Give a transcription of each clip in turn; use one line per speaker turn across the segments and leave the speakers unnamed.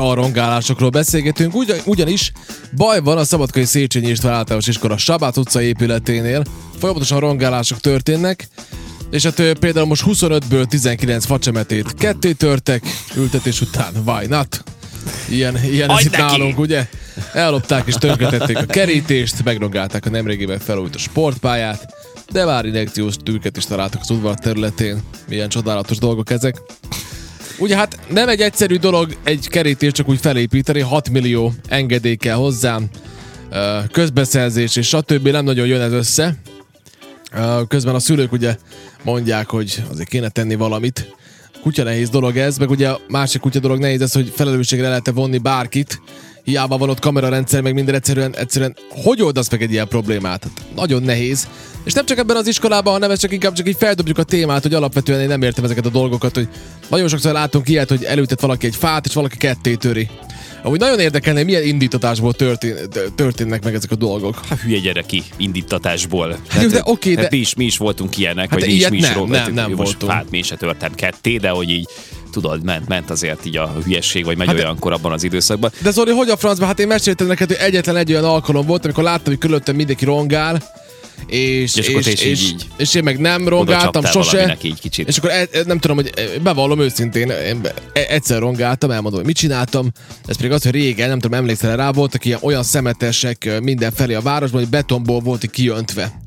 A rongálásokról beszélgetünk, ugyan, ugyanis baj van a Szabadkai Széchenyi István általános iskola Sabát utca épületénél. Folyamatosan rongálások történnek, és hát például most 25-ből 19 facsemetét ketté törtek, ültetés után, why not? Ilyen, ilyen ez
Hagyd
itt
neki!
nálunk, ugye? Ellopták és tönkretették a kerítést, megrongálták a nemrégében felújult a sportpályát, de már injekciós tűket is találtak az udvar területén. Milyen csodálatos dolgok ezek. Ugye hát nem egy egyszerű dolog egy kerítést csak úgy felépíteni, 6 millió engedély kell hozzá, közbeszerzés és stb. nem nagyon jön ez össze. Közben a szülők ugye mondják, hogy azért kéne tenni valamit. Kutya nehéz dolog ez, meg ugye a másik kutya dolog nehéz ez, hogy felelősségre lehet vonni bárkit, hiába van ott kamerarendszer, meg minden egyszerűen, egyszerűen hogy oldasz meg egy ilyen problémát? Hát nagyon nehéz. És nem csak ebben az iskolában, hanem ez csak inkább csak így feldobjuk a témát, hogy alapvetően én nem értem ezeket a dolgokat, hogy nagyon sokszor látunk ilyet, hogy elültet valaki egy fát, és valaki ketté töri. Amúgy nagyon érdekelne, milyen indítatásból történ- történnek meg ezek a dolgok.
Hát hülye gyereki indítatásból.
Hát, de oké,
hát
de-
mi, is, mi is voltunk ilyenek,
Hát
vagy mi is, mi is
nem, nem,
hát
nem
most,
voltunk.
Hát mi se törtem ketté, de hogy így tudod, ment, ment azért így a hülyesség, vagy megy
Hát
olyankor abban az időszakban.
De Zoli, hogy a francban? Hát én meséltem neked, hogy egyetlen egy olyan alkalom volt, amikor láttam, hogy körülöttem mindenki rongál, és,
És is
és,
így- így
és én meg nem rongáltam sose.
így kicsit.
És akkor e, e- nem tudom, hogy e, bevallom őszintén, én e- egyszer rongáltam, elmondom, hogy mit csináltam. Ez pedig az, hogy régen, nem tudom, emlékszel rá, voltak ilyen olyan szemetesek mindenfelé a városban, hogy betonból volt így kiöntve.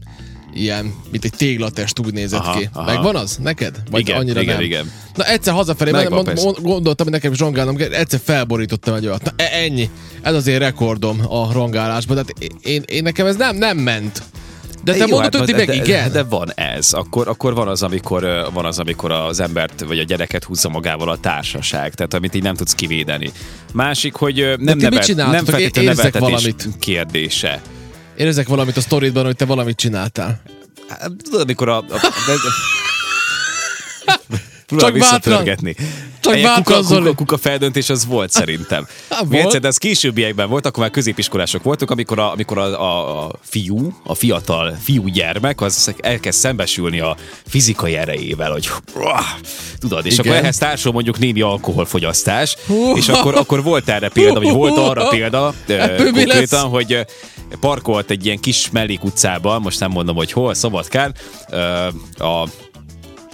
Ilyen, mint egy téglatest úgy nézett
Aha,
ki.
aha.
Megvan az neked? Vagy
Igen,
annyira
igen,
nem?
igen.
Na egyszer hazafelé,
Megvan,
mond, mond, gondoltam, hogy nekem is rongálnom egyszer felborítottam egy olyat. Na, e- ennyi. Ez az én rekordom a rongálásban. Tehát én, én, nekem ez nem, nem ment. De te
Jó,
mondod,
hát,
hogy meg
de,
igen.
De van ez. Akkor, akkor van, az, amikor, van az, amikor az embert vagy a gyereket húzza magával a társaság, tehát amit így nem tudsz kivédeni. Másik, hogy nem, nevet, nem feltétlenül
Érzek
neveltetés
valamit.
kérdése.
Érzek valamit a sztoridban, hogy te valamit csináltál.
Hát, Tudod, amikor a... a de, Próbál
Csak
visszatörgetni.
Csak bátran,
kuka,
Zoli.
kuka, kuka feldöntés az volt szerintem.
Hát volt.
egyszer, de ez későbbiekben volt, akkor már középiskolások voltunk, amikor a, amikor a, a, a fiú, a fiatal fiúgyermek, az elkezd szembesülni a fizikai erejével, hogy tudod, és
Igen.
akkor ehhez társul mondjuk némi alkoholfogyasztás,
Hú.
és akkor, akkor volt erre példa, vagy volt arra példa,
Ebből mi lesz?
konkrétan, hogy parkolt egy ilyen kis mellékutcában, most nem mondom, hogy hol, Szabadkán, a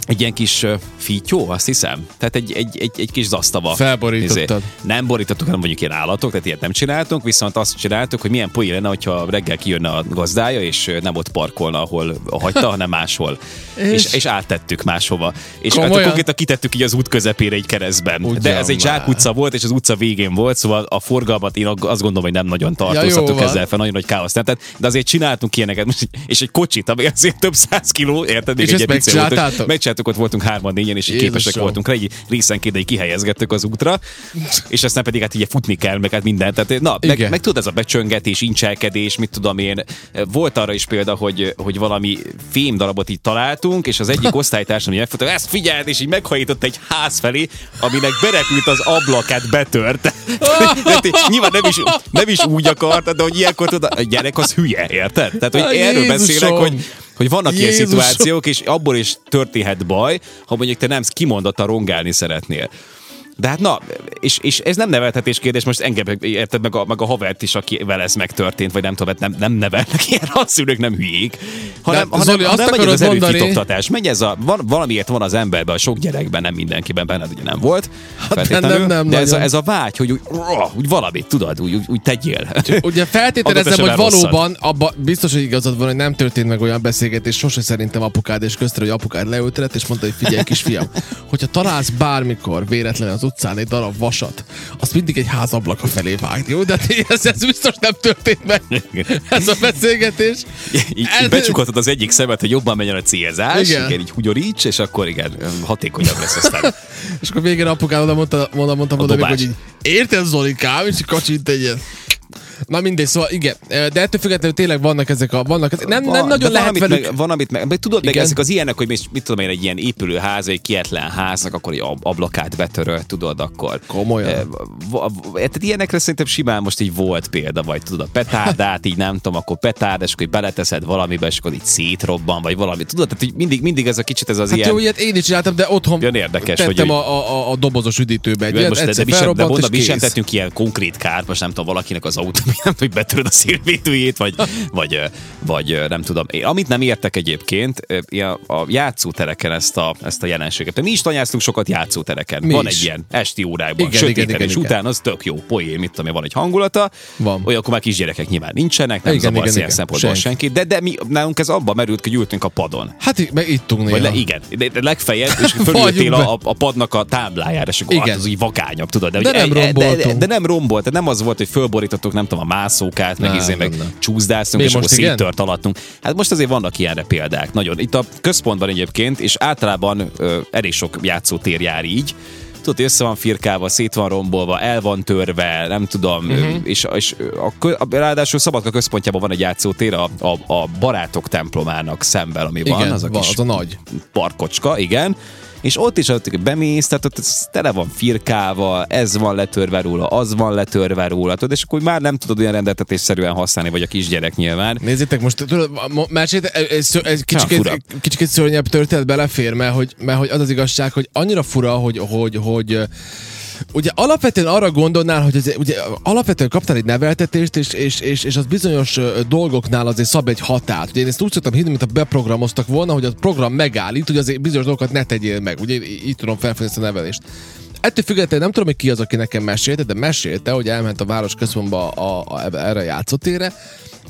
egy ilyen kis fítyó, azt hiszem. Tehát egy, egy, egy, egy kis zasztava.
Felborítottad.
Izé, Nem borítottuk, hanem mondjuk ilyen állatok, tehát ilyet nem csináltunk, viszont azt csináltuk, hogy milyen poén lenne, hogyha reggel kijönne a gazdája, és nem ott parkolna, ahol hagyta, hanem máshol.
És?
és, és áttettük máshova. És hát konkrétan kitettuk így az út közepére egy keresztben.
Ugyan
De ez egy zsákutca volt, és az utca végén volt, szóval a forgalmat én azt gondolom, hogy nem nagyon
jó
tartóztattuk
van.
ezzel fel, nagyon nagy káosz. nem? Tehát, de azért csináltunk ilyeneket, és egy kocsit, ami azért több száz kiló, érted?
És
egy
ezt
Megcsináltuk, ott voltunk hárman, négyen, és
Jézusom.
képesek voltunk rá, így részenként így kihelyezgettük az útra, és aztán pedig hát így futni kell, meg hát mindent. Tehát, na,
Igen.
meg, meg, tudod, ez a becsöngetés, incselkedés, mit tudom én. Volt arra is példa, hogy, hogy valami fém darabot így találtunk, és az egyik osztálytársam így megfogta, ezt figyeld, és így meghajított egy ház felé, aminek berepült az ablakát betört. Nyilván nem is, nem is úgy akarta, de hogy ilyenkor tudod, a gyerek az hülye, érted? Tehát, hogy erről beszélek, hogy hogy vannak ilyen
Jézusom!
szituációk, és abból is történhet baj, ha mondjuk te nem kimondottan rongálni szeretnél. De hát na, és, és ez nem neveltetés kérdés, most engem érted meg a, meg a havert is, akivel ez megtörtént, vagy nem tudom, hát nem, nem nevelnek ilyen, a szülők nem hülyék, hanem,
De,
hanem,
Zoli,
hanem megy ez az
mondani-
erőfitoktatás, megy ez a, van, valamiért van az emberben, a sok gyerekben, nem mindenkiben, benned ugye nem volt, feltétlenül,
bennem nem
de ez a, ez a vágy, hogy úgy, úgy valamit, tudod, úgy, úgy, úgy tegyél.
Ugye feltételezem, hogy valóban abba, biztos, hogy igazad van, hogy nem történt meg olyan beszélgetés, sose szerintem apukád és köztre, hogy apukád leültetett, és mondta, hogy figyelj, kisfiam, hogyha találsz bármikor véletlenül az utcán egy darab vasat, azt mindig egy házablaka felé vágni, jó? De ez, ez biztos nem történt meg, ez a beszélgetés.
így,
Ez-
becsukhatod az egyik szemet, hogy jobban menjen a célzás,
Igen.
igen. így hugyoríts, és akkor igen, hatékonyabb lesz aztán.
És akkor végén apukád oda mondta, oda mondta mondani,
dobás.
hogy így, érted Zolikám, és kacsint egy ilyen. Na mindegy, szóval igen, de ettől függetlenül tényleg vannak ezek a... Vannak, nem, nem nagyon lehet
van,
velük...
meg, van, amit meg, meg tudod, meg
Igen.
ezek az ilyenek, hogy mit, tudom én, egy ilyen épülő ház, egy kietlen háznak, akkor egy ab- ablakát betöröl, tudod, akkor.
Komolyan?
V- Tehát ilyenekre szerintem simán most így volt példa, vagy tudod, a petárdát, így nem tudom, akkor petárd, és akkor beleteszed valamibe, és akkor így szétrobban, vagy valami. Tudod, tehát így mindig, mindig ez a kicsit ez az
Hát
ilyen...
jó, ilyet én is csináltam, de otthon
Olyan érdekes,
tettem
hogy-
a, a, a, dobozos üdítőbe egy ilyet,
most, de, de, mi sem, de mondom, mi sem tettünk ilyen konkrét kárt, most nem tudom, valakinek az autó, nem tudom, hogy betöröd a szélvédőjét, vagy, vagy, vagy nem tudom. Én, amit nem értek egyébként, a játszótereken ezt a, ezt a jelenséget. Mi is tanyáztunk sokat játszótereken.
Mi
van
is.
egy ilyen esti órákban,
Igen,
sötéten,
igen, igen,
és
igen.
utána az tök jó poén, mit tudom van egy hangulata.
Van.
Olyankor már kisgyerekek nyilván nincsenek, nem
Igen,
zavarsz
igen,
ilyen
igen.
szempontból
Senki.
senki. De, de mi, nálunk ez abba merült, hogy ültünk a padon.
Hát meg néha.
Vagy le, igen, de, de legfeljebb, és fölültél a, a, padnak a táblájára, és akkor
Igen.
hát az így vakányabb, tudod.
De
ugye-
nem
de, de, de, nem rombolt, tehát nem az volt, hogy fölborítottuk, nem tudom, a mászókát, meg, izé, meg
nem,
csúszdáztunk,
Mi
és akkor
most igen?
széttört alattunk. Hát most azért vannak ilyenre példák, nagyon. Itt a központban egyébként, és általában ö, elég sok játszótér jár így, tudod, össze van firkálva, szét van rombolva, el van törve, nem tudom, uh-huh. és, és a, a, ráadásul Szabadka központjában van egy játszótér a, a, a barátok templomának szemben, ami van,
Igen,
az a
van,
kis
az a nagy.
parkocska, igen, és ott is ott bemész, tehát ott ez tele van firkával, ez van letörve róla, az van letörve róla, tudod, és akkor már nem tudod olyan rendeltetésszerűen használni, vagy a kisgyerek nyilván.
Nézzétek, most tudod, mesét, ez, ez, kicsikét, kicsikét szörnyebb történet belefér, mert hogy, mert hogy az az igazság, hogy annyira fura, hogy, hogy, hogy ö, Ugye alapvetően arra gondolnál, hogy ez, ugye alapvetően kaptál egy neveltetést, és, és, és, és az bizonyos dolgoknál azért szab egy határt. Ugye én ezt úgy szoktam hinni, mint a beprogramoztak volna, hogy a program megállít, hogy azért bizonyos dolgokat ne tegyél meg. Ugye így tudom felfedezni ezt a nevelést. Ettől függetlenül nem tudom, hogy ki az, aki nekem mesélte, de mesélte, hogy elment a város központba a, a, erre a játszótérre,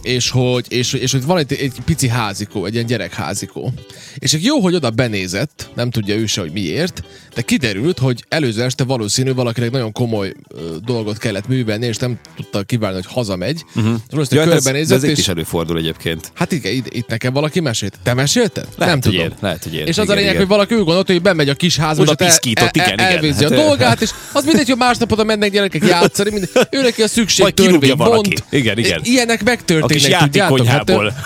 és hogy, és, és hogy van egy, egy pici házikó, egy ilyen gyerekházikó. És egy jó, hogy oda benézett, nem tudja ő se, hogy miért, de kiderült, hogy előző este valószínű valakinek nagyon komoly ö, dolgot kellett művelni, és nem tudta kiválni, hogy hazamegy. Uh-huh. És
Ja, hát ez,
körbenézett,
ez itt
és...
is előfordul egyébként.
Hát igen, itt, itt nekem valaki mesélt. Te mesélted?
Lehet,
nem tudom.
én, lehet, hogy én.
És az
Igen,
a lényeg,
igen.
hogy valaki úgy gondolta, hogy bemegy a kis házba,
Oda
és ott
piszkított, igen, igen.
elvézi
Hát,
a
ö-
dolgát, és az mindegy, hogy másnap oda mennek gyerekek játszani, mindegy. ő neki a szükség törvény
valaki. Igen, igen.
Ilyenek
A
tudjátok?
játékkonyhából.
Hát,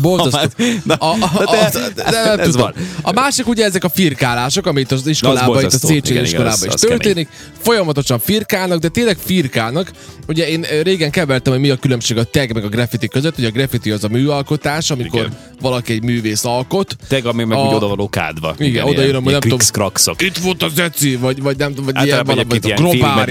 Borzasztó.
Na,
A, a,
de-
a, de, de nem
ez van.
A másik ugye ezek a firkálások, amit az iskolában, itt a. Széchenyi
Igen, igen,
iskolában is történik. Folyamatosan firkálnak, de tényleg firkálnak. Ugye én régen kevertem, hogy mi a különbség a tag meg a graffiti között. Ugye a graffiti az a műalkotás, amikor
Igen.
valaki egy művész alkot.
Teg, ami meg
A-
úgy oda van okádva.
Igen, oda írom, hogy nem tudom. Itt volt az Eci, vagy, vagy nem tudom, vagy ilyen valami,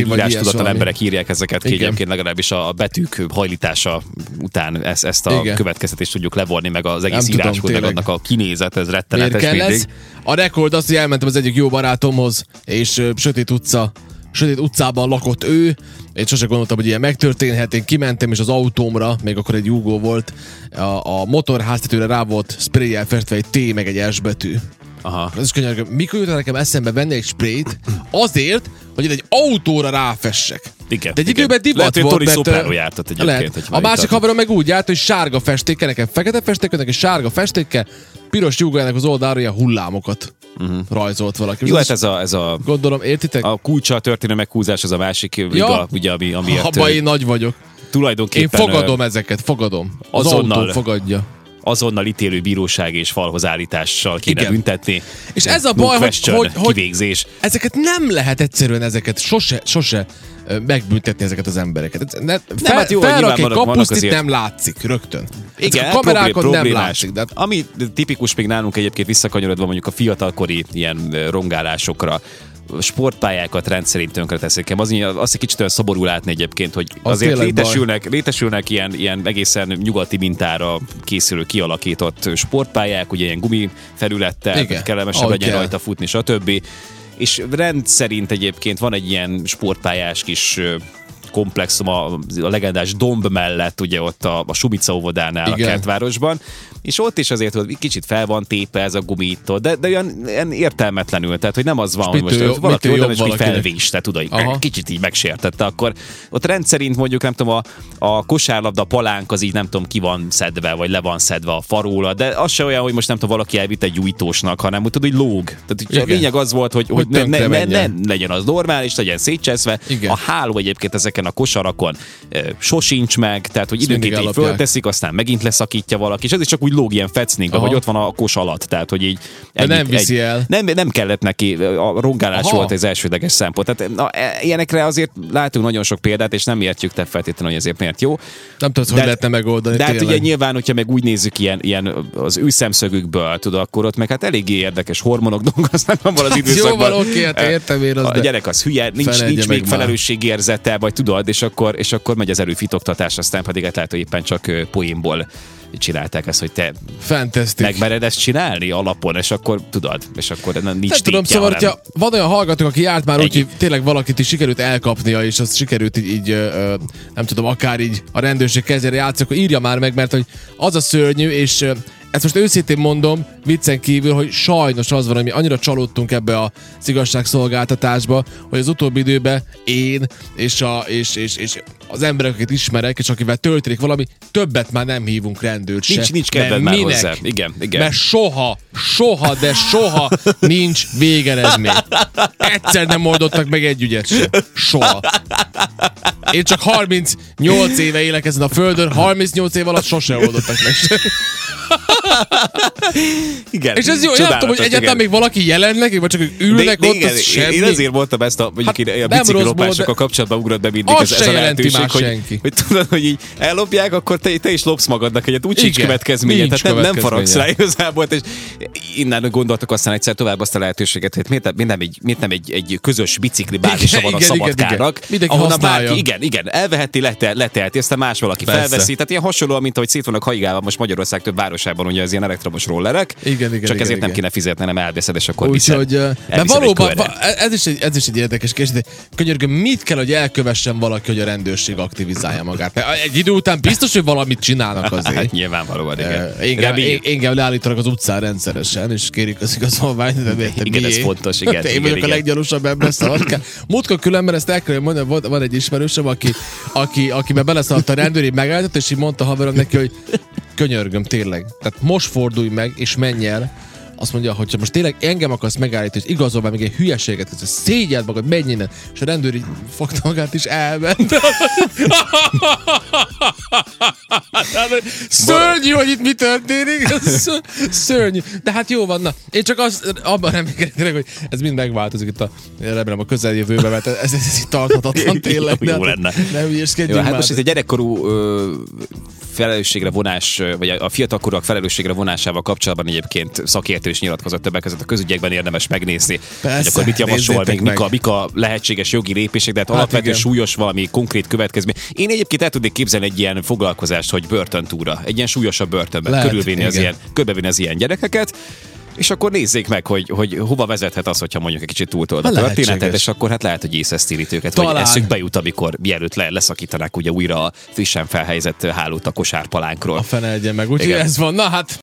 vagy a
ilyen
vagy
emberek írják ezeket ki,
Igen.
egyébként legalábbis a betűk hajlítása után ezt, a
Igen.
következtetést tudjuk levonni, meg az egész
Nem tudom,
meg annak a kinézet, ez
Miért
rettenetes
kell
mindig.
ez? A rekord az, hogy elmentem az egyik jó barátomhoz, és ö, Sötét utca Sötét utcában lakott ő, én sose gondoltam, hogy ilyen megtörténhet. Én kimentem, és az autómra, még akkor egy Jugó volt, a, a motorháztetőre rá volt sprayjel festve egy T meg egy S betű.
Aha.
Ez is könnyen, mikor jut el nekem eszembe venni egy sprayt azért, hogy én egy autóra ráfessek.
Igen,
De egy
igen.
időben divat
Lehet, hogy
volt,
Tori jártat egyébként,
lehet. A másik haverom meg úgy járt, hogy sárga festékkel, nekem fekete festékkel, neki sárga festékkel, piros lyugájának az oldalra ilyen hullámokat uh-huh. rajzolt valaki.
Jó,
Ez
hát ez a, ez a,
Gondolom, értitek?
a kulcsa a történelmi meghúzás, az a másik liga, ugye, ami, amiért
Abba én nagy vagyok. Én
tulajdonképpen
fogadom
ö,
ezeket, fogadom. Az
azonnal-
autó fogadja.
Azonnal ítélő bíróság és falhoz állítással kéne
Igen.
büntetni.
És ez a baj, hogy, hogy, hogy
kivégzés.
ezeket nem lehet egyszerűen ezeket sose, sose megbüntetni ezeket az embereket. Ne, fel,
hát jó,
felrak egy
vannak- vannak
kapuszt, itt
azért-
nem látszik rögtön.
Igen,
a kamerákon
problém-
nem látszik. De
Ami tipikus még nálunk egyébként visszakanyarodva mondjuk a fiatalkori ilyen rongálásokra, sportpályákat rendszerint tönkre teszik. Az, azt egy kicsit olyan szoború látni egyébként, hogy
Az
azért
baj.
létesülnek, létesülnek ilyen, ilyen egészen nyugati mintára készülő, kialakított sportpályák, ugye ilyen gumifelülettel,
Igen,
hogy kellemesebb
ahogy
legyen rajta futni, stb. És rendszerint egyébként van egy ilyen sportpályás kis komplexum a, a legendás domb mellett, ugye ott a, a Subica óvodánál
Igen.
a kertvárosban, és ott is azért, hogy kicsit fel van tépe ez a gumítól, de, de olyan, olyan értelmetlenül, tehát hogy nem az van, hogy most
jobb-
valaki oda és
valakinek?
felvéste, tudod,
Aha.
kicsit így megsértette, akkor ott rendszerint mondjuk nem tudom, a, a kosárlabda palánk az így nem tudom ki van szedve, vagy le van szedve a faróla, de az se olyan, hogy most nem tudom, valaki elvitt egy gyújtósnak, hanem úgy tudod, hogy lóg. Tehát így a lényeg az volt, hogy, hogy,
Hogy
ne, ne, ne, ne, legyen az normális, legyen szétcseszve.
Igen.
A háló egyébként ezeken ezeken a kosarakon sosincs meg, tehát hogy időnként így fölteszik, aztán megint leszakítja valaki, és ez is csak úgy lóg ilyen fecningbe,
Aha.
hogy ott van a kos alatt, tehát hogy így
De nem viszi el.
Nem, nem kellett neki, a rongálás
Aha.
volt az elsődleges szempont. Tehát na, e- ilyenekre azért látunk nagyon sok példát, és nem értjük te feltétlenül, hogy ezért miért jó.
Nem tudod, hogy lehetne megoldani.
De hát
tényleg.
ugye nyilván, hogyha meg úgy nézzük ilyen, ilyen az ő szemszögükből, tudod, akkor ott meg hát eléggé érdekes hormonok dolgoznak abban az időszakban.
Jó van, oké, hát értem én azt,
A gyerek az hülye, nincs, nincs még
már.
felelősségérzete, vagy tudod, és akkor, és akkor megy az erőfitoktatás, aztán pedig hát lehet, hogy éppen csak poénból csinálták ezt, hogy te
Fantastic.
megmered ezt csinálni alapon, és akkor tudod, és akkor nem, nincs
Nem tudom, szóval,
hanem-
hogyha van olyan hallgatók, aki járt már úgy, hogy tényleg valakit is sikerült elkapnia, és azt sikerült így, így ö, nem tudom, akár így a rendőrség kezére játszik, akkor írja már meg, mert hogy az a szörnyű, és ezt most őszintén mondom, viccen kívül, hogy sajnos az van, hogy mi annyira csalódtunk ebbe a igazságszolgáltatásba, hogy az utóbbi időben én és, a, és, és, és az emberek, akiket ismerek, és akivel történik valami, többet már nem hívunk rendőrt se.
Nincs, nincs kedved már
minek?
hozzá. Igen, igen.
Mert soha, soha, de soha nincs végeredmény. Egyszer nem oldottak meg egy ügyet se. Soha. Én csak 38 éve élek ezen a földön, 38 év alatt sose oldottak meg se.
Igen.
És ez jó, nem tudom, hogy egyáltalán még valaki jelennek, vagy csak ők ülnek
de,
ott,
igen,
az
én-
semmi.
Én ezért mondtam ezt a, mondjuk
Hát
a
rosszból, de-
kapcsolatban ugrott be mindig ez, ez a lehetőség, hogy,
senki.
hogy tudod, hogy így ellopják, akkor te, te is lopsz magadnak egyet, úgy sincs következménye, tehát nem, nem faragsz rá igazából, és innen gondoltak aztán egyszer tovább azt a lehetőséget, hogy miért, miért nem egy, miért nem egy, egy közös bicikli bázisa van a.
Mindenki
ahonnan bárki, igen, igen, elveheti, letel, letelti, aztán más valaki felveszi, tehát ilyen hasonlóan, mint ahogy szét vannak haigálva most Magyarország több városában, ugye az ilyen elektromos rollerek,
Igen, igen,
csak
igen,
ezért nem
igen.
kéne fizetni, nem elveszed, és akkor viszed.
Úgyhogy, ö, de valóban, va- ez is, egy, ez is egy érdekes kérdés, könyörgöm, mit kell, hogy elkövessen valaki, hogy a rendőrség aktivizálja magát? Mert egy idő után biztos, hogy valamit csinálnak
Hát
azért.
nyilvánvalóan, igen.
Igen. Engem, engem leállítanak az utcán rendszeresen, és kérik az igazolványt, de miért
Igen, ez fontos, igen,
Én
igen,
vagyok
igen.
a leggyanúsabb ember szaladkál. Múltkor különben ezt el kell mondani, van, van egy ismerősöm, aki, aki, aki már beleszaladt a rendőr, így megállított, és így mondta haverom neki, hogy könyörgöm, tényleg. Tehát most fordulj meg, és menj el. Azt mondja, hogy most tényleg engem akarsz megállítani, és igazolva még egy hülyeséget, ez szégyeld magad, menj innen. És a rendőr így fogta magát, és elment. Szörnyű, hogy itt mi történik. Sz- Szörnyű. De hát jó van, na. Én csak az, abban reménykedek, hogy ez mind megváltozik itt a, remélem a közeljövőben, mert ez, ez, ez itt tarthatatlan tényleg.
Jó
de hát
lenne.
Nem hülyeskedjünk
Jó, hát
már.
most itt a gyerekkorú ö, felelősségre vonás, vagy a fiatalkorúak felelősségre vonásával kapcsolatban egyébként szakértő is nyilatkozott többek között a közügyekben érdemes megnézni.
Persze,
hogy akkor mit javasol, még mik a, mik a lehetséges jogi lépések, de hát,
Hát
alapvetően
igen.
súlyos valami konkrét következmény. Én egyébként el tudnék képzelni egy ilyen foglalkozást, hogy börtöntúra, egy ilyen súlyosabb börtönben
Lehet,
körülvinni az ilyen, körbevinni az ilyen gyerekeket, és akkor nézzék meg, hogy, hogy hova vezethet az, hogyha mondjuk egy kicsit túltold a
Hát
történetet, és akkor hát lehet, hogy észesztírít őket,
Talán.
vagy eszükbe jut, amikor mielőtt le, leszakítanák ugye újra a frissen felhelyezett hálót a kosárpalánkról.
A fene egyen meg. Úgyhogy ez van. Na hát,